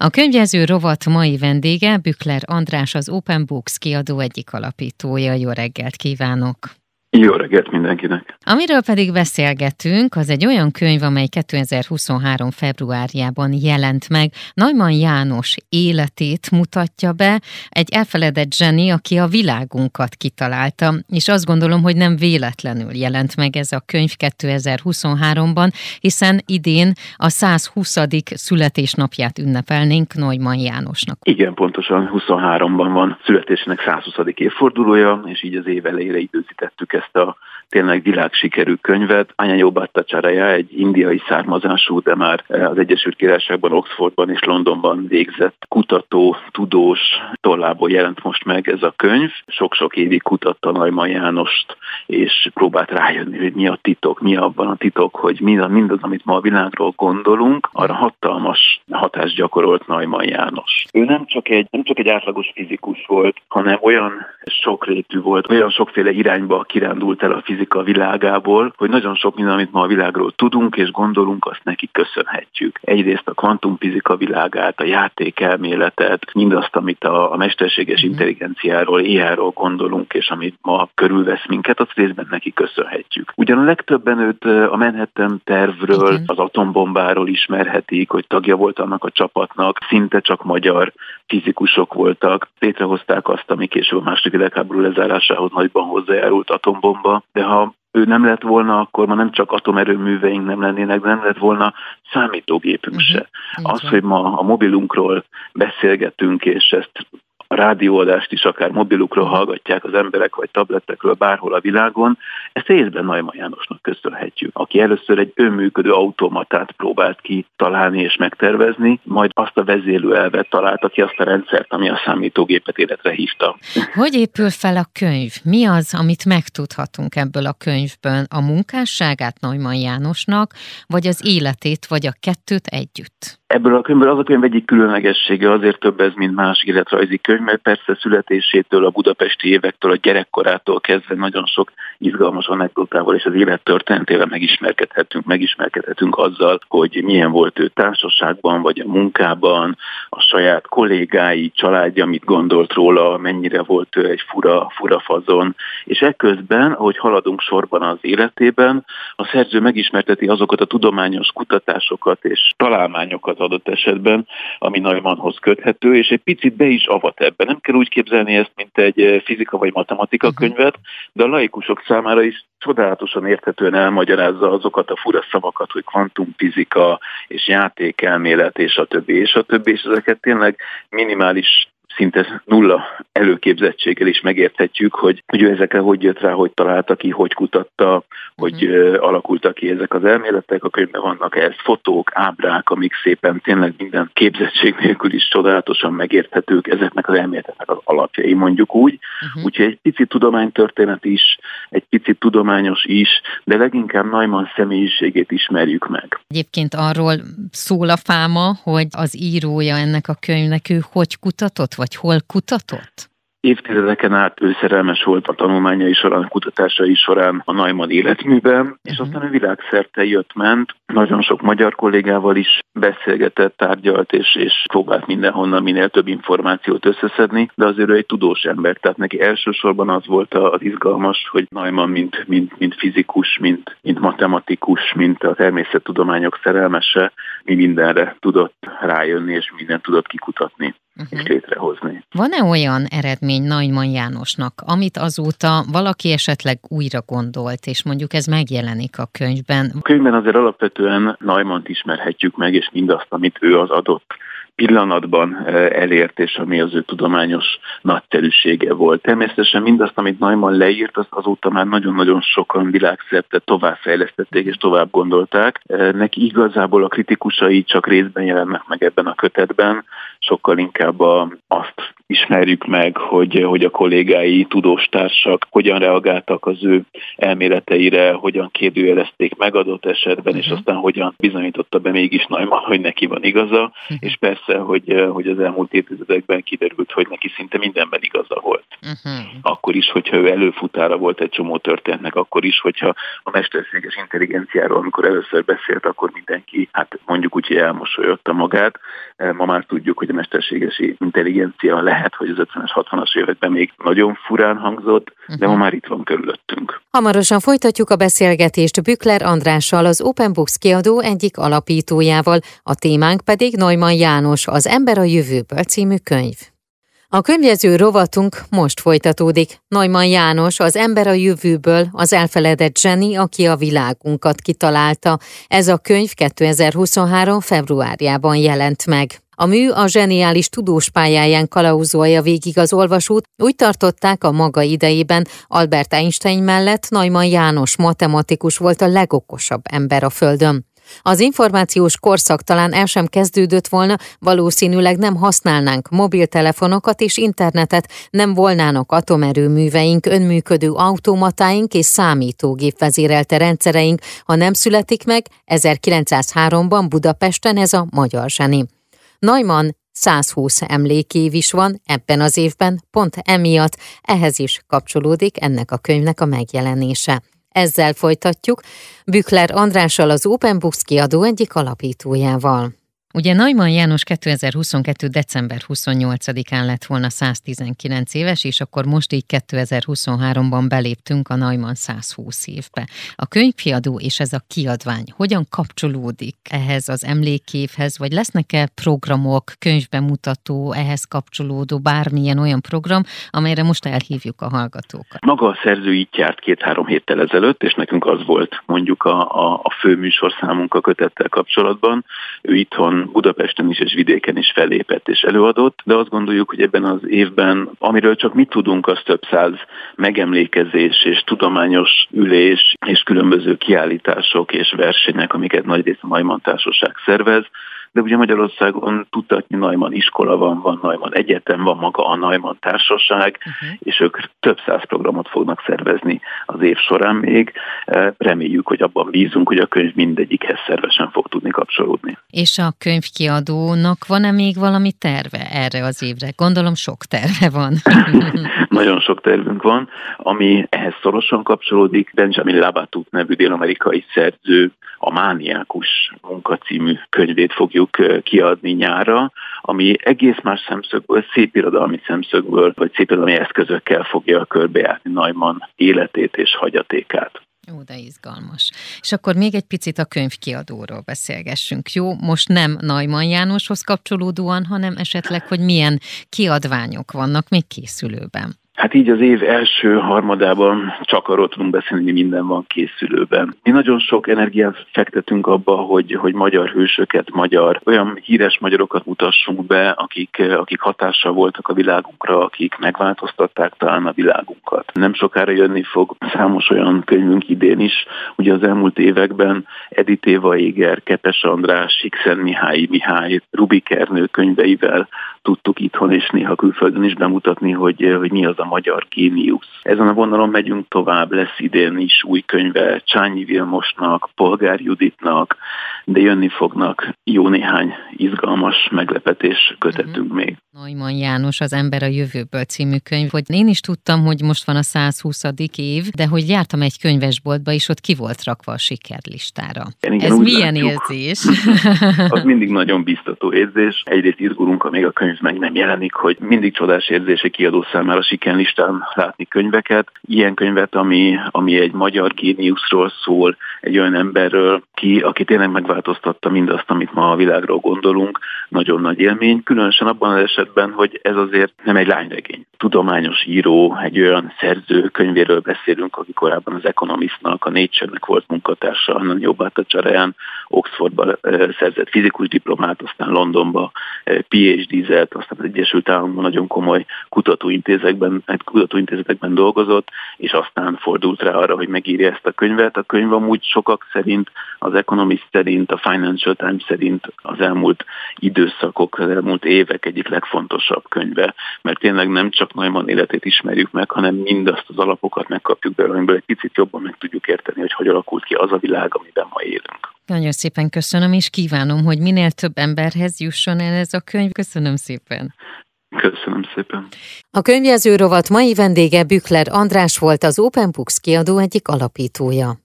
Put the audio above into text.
A könyvjelző rovat mai vendége Bükler András, az Open Books kiadó egyik alapítója. Jó reggelt kívánok! Jó reggelt mindenkinek! Amiről pedig beszélgetünk, az egy olyan könyv, amely 2023. februárjában jelent meg. Neumann János életét mutatja be, egy elfeledett zseni, aki a világunkat kitalálta, és azt gondolom, hogy nem véletlenül jelent meg ez a könyv 2023-ban, hiszen idén a 120. születésnapját ünnepelnénk Neumann Jánosnak. Igen, pontosan 23-ban van születésének 120. évfordulója, és így az év elejére időzítettük ezt a tényleg világsikerű könyvet. Anya Bhattacharya egy indiai származású, de már az Egyesült Királyságban, Oxfordban és Londonban végzett kutató, tudós tollából jelent most meg ez a könyv. Sok-sok évig kutatta Najman Jánost, és próbált rájönni, hogy mi a titok, mi abban a titok, hogy mindaz, amit ma a világról gondolunk, arra hatalmas hatást gyakorolt Najman János. Ő nem csak egy, nem csak egy átlagos fizikus volt, hanem olyan sokrétű volt, olyan sokféle irányba kirándult el a fizika világából, hogy nagyon sok minden, amit ma a világról tudunk és gondolunk, azt neki köszönhetjük. Egyrészt a kvantumfizika világát, a játékelméletet, mindazt, amit a, a mesterséges mhm. intelligenciáról, AI-ról gondolunk, és amit ma körülvesz minket, azt részben neki köszönhetjük. Ugyan a legtöbben őt a Manhattan tervről, Igen. az atombombáról ismerhetik, hogy tagja volt annak a csapatnak, szinte csak magyar fizikusok voltak, létrehozták azt, ami később a második világháború lezárásához nagyban hozzájárult atombomba, de ha ő nem lett volna, akkor ma nem csak atomerőműveink nem lennének, de nem lett volna számítógépünk uh-huh. se. Az, hogy ma a mobilunkról beszélgetünk, és ezt a rádióadást is akár mobilukról hallgatják az emberek, vagy tabletekről bárhol a világon, ezt részben Najma Jánosnak köszönhetjük, aki először egy önműködő automatát próbált ki találni és megtervezni, majd azt a vezélő elvet találta ki, azt a rendszert, ami a számítógépet életre hívta. Hogy épül fel a könyv? Mi az, amit megtudhatunk ebből a könyvből? A munkásságát Neumann Jánosnak, vagy az életét, vagy a kettőt együtt? Ebből a könyvből az a könyv egyik különlegessége, azért több ez, mint más életrajzi könyv, mert persze születésétől, a budapesti évektől, a gyerekkorától kezdve nagyon sok izgalmas anekdotával és az élet történetével megismerkedhetünk, megismerkedhetünk azzal, hogy milyen volt ő társaságban, vagy a munkában, a saját kollégái, családja, mit gondolt róla, mennyire volt ő egy fura, fura fazon, és ekközben, ahogy haladunk sorban az életében, a szerző megismerteti azokat a tudományos kutatásokat és találmányokat, adott esetben, ami Neumannhoz köthető, és egy picit be is avat ebbe. Nem kell úgy képzelni ezt, mint egy eh, fizika vagy matematika uh-huh. könyvet, de a laikusok számára is csodálatosan érthetően elmagyarázza azokat a fura szavakat, hogy kvantumfizika és játékelmélet és a többi, és a többi, és ezeket tényleg minimális szinte nulla előképzettséggel is megérthetjük, hogy, hogy ő ezekre hogy jött rá, hogy találta ki, hogy kutatta, hogy uh, alakultak ki ezek az elméletek. A könyvben vannak ehhez fotók, ábrák, amik szépen tényleg minden képzettség nélkül is csodálatosan megérthetők, ezeknek az elméleteknek az alapjai mondjuk úgy. Uh-huh. Úgyhogy egy picit tudománytörténet is, egy picit tudományos is, de leginkább Neumann személyiségét ismerjük meg. Egyébként arról szól a fáma, hogy az írója ennek a könyvnek ő hogy kutatott, vagy hol kutatott? évtizedeken át ő szerelmes volt a tanulmányai során, a kutatásai során a Neumann életműben, és uh-huh. aztán ő világszerte jött-ment, nagyon sok magyar kollégával is beszélgetett, tárgyalt, és, és próbált mindenhonnan minél több információt összeszedni, de azért ő egy tudós ember, tehát neki elsősorban az volt az izgalmas, hogy Neumann mint, mint, mint fizikus, mint, mint matematikus, mint a természettudományok szerelmese, mi mindenre tudott rájönni, és mindent tudott kikutatni uh-huh. és létrehozni. Van-e olyan eredmény Neumann Jánosnak, amit azóta valaki esetleg újra gondolt, és mondjuk ez megjelenik a könyvben? A könyvben azért alapvetően Neumann-t ismerhetjük meg, és mindazt, amit ő az adott pillanatban elért, és ami az ő tudományos nagyterűsége volt. Természetesen mindazt, amit Neumann leírt, azt azóta már nagyon-nagyon sokan világszerte továbbfejlesztették és tovább gondolták. Neki igazából a kritikusai csak részben jelennek meg ebben a kötetben, sokkal inkább azt ismerjük meg, hogy, hogy a kollégái, tudóstársak hogyan reagáltak az ő elméleteire, hogyan kérdőjelezték meg adott esetben, uh-huh. és aztán hogyan bizonyította be mégis Neumann, hogy neki van igaza, uh-huh. és persze, hogy, hogy az elmúlt évtizedekben kiderült, hogy neki szinte mindenben igaza volt. Uh-huh. Akkor is, hogyha ő előfutára volt egy csomó történetnek, akkor is, hogyha a mesterséges intelligenciáról, amikor először beszélt, akkor mindenki, hát mondjuk úgy, hogy elmosolyodta magát. Ma már tudjuk, hogy a mesterséges intelligencia lehet, hogy az 50-es, 60-as években még nagyon furán hangzott, de ma már itt van körülöttünk. Hamarosan folytatjuk a beszélgetést Bükler Andrással, az Open Books kiadó egyik alapítójával, a témánk pedig Neumann János, az Ember a jövőből című könyv. A könyvjező rovatunk most folytatódik. Neumann János, az ember a jövőből, az elfeledett zseni, aki a világunkat kitalálta. Ez a könyv 2023. februárjában jelent meg. A mű a zseniális tudós pályáján kalauzolja végig az olvasót, úgy tartották a maga idejében Albert Einstein mellett Neumann János matematikus volt a legokosabb ember a Földön. Az információs korszak talán el sem kezdődött volna, valószínűleg nem használnánk mobiltelefonokat és internetet, nem volnának atomerőműveink, önműködő automatáink és számítógép vezérelte rendszereink, ha nem születik meg 1903-ban Budapesten ez a magyar zseni. Neumann 120 emlékév is van ebben az évben, pont emiatt ehhez is kapcsolódik ennek a könyvnek a megjelenése. Ezzel folytatjuk Bükler Andrással az Open Books kiadó egyik alapítójával. Ugye Neumann János 2022. december 28-án lett volna 119 éves, és akkor most így 2023-ban beléptünk a Neumann 120 évbe. A könyvkiadó és ez a kiadvány hogyan kapcsolódik ehhez az emlékévhez, vagy lesznek-e programok, könyvbemutató, ehhez kapcsolódó bármilyen olyan program, amelyre most elhívjuk a hallgatókat? Maga a szerző így járt két-három héttel ezelőtt, és nekünk az volt mondjuk a, a, a fő műsorszámunk a kötettel kapcsolatban. Ő itthon Budapesten is és vidéken is fellépett és előadott, de azt gondoljuk, hogy ebben az évben, amiről csak mit tudunk, az több száz megemlékezés és tudományos ülés és különböző kiállítások és versenyek, amiket nagyrészt a Majman Társaság szervez, de ugye Magyarországon tudatnyi Najman iskola van, van Najman egyetem, van maga a Najman társaság, uh-huh. és ők több száz programot fognak szervezni az év során még. E, reméljük, hogy abban bízunk, hogy a könyv mindegyikhez szervesen fog tudni kapcsolódni. És a könyvkiadónak van-e még valami terve erre az évre? Gondolom sok terve van. Nagyon sok tervünk van, ami ehhez szorosan kapcsolódik. Benjamin Labatut nevű dél-amerikai szerző a Mániákus munkacímű könyvét fogjuk kiadni nyára, ami egész más szemszögből, szépirodalmi szemszögből, vagy szépirodalmi eszközökkel fogja körbejárni Neumann életét és hagyatékát. Jó, de izgalmas. És akkor még egy picit a könyvkiadóról beszélgessünk. Jó, most nem Najman Jánoshoz kapcsolódóan, hanem esetleg, hogy milyen kiadványok vannak még készülőben. Hát így az év első harmadában csak arról tudunk beszélni, hogy minden van készülőben. Mi nagyon sok energiát fektetünk abba, hogy, hogy magyar hősöket, magyar, olyan híres magyarokat mutassunk be, akik, akik hatással voltak a világunkra, akik megváltoztatták talán a világunkat. Nem sokára jönni fog számos olyan könyvünk idén is, ugye az elmúlt években Edith Éva Éger, Kepes András, Sixen Mihály Mihály, Rubik Ernő könyveivel tudtuk itthon és néha külföldön is bemutatni, hogy, hogy mi az a magyar géniusz. Ezen a vonalon megyünk tovább, lesz idén is új könyve Csányi Vilmosnak, Polgár Juditnak, de jönni fognak jó néhány izgalmas meglepetés kötetünk uh-huh. még. Neumann János, az Ember a jövőből című könyv, hogy én is tudtam, hogy most van a 120. év, de hogy jártam egy könyvesboltba, és ott ki volt rakva a sikerlistára. Igen, igen, Ez milyen látjuk. érzés? az mindig nagyon biztató érzés. Egyrészt izgulunk, amíg a könyv meg nem jelenik, hogy mindig csodás érzés egy kiadó számára sikerlistán látni könyveket. Ilyen könyvet, ami, ami egy magyar géniuszról szól, egy olyan emberről, ki, aki tényleg megváltoztatta mindazt, amit ma a világról gondolunk, nagyon nagy élmény, különösen abban az esetben, hogy ez azért nem egy lányregény. Tudományos író, egy olyan szerző könyvéről beszélünk, aki korábban az Economistnak, a Nature-nek volt munkatársa, Annan Jobbáta Csaraján, Oxfordba szerzett fizikus diplomát, aztán Londonba PhD-zelt, aztán az Egyesült Államokban nagyon komoly kutatóintézetekben, kutatóintézetekben dolgozott, és aztán fordult rá arra, hogy megírja ezt a könyvet. A könyv amúgy sokak szerint, az Economist szerint, a Financial Times szerint az elmúlt időszakok, az elmúlt évek egyik legfontosabb könyve, mert tényleg nem csak Neumann életét ismerjük meg, hanem mindazt az alapokat megkapjuk belőle, amiből egy picit jobban meg tudjuk érteni, hogy hogy alakult ki az a világ, amiben ma élünk. Nagyon szépen köszönöm, és kívánom, hogy minél több emberhez jusson el ez a könyv. Köszönöm szépen. Köszönöm szépen. A könyvjelző rovat mai vendége Bükler András volt az Open Books kiadó egyik alapítója.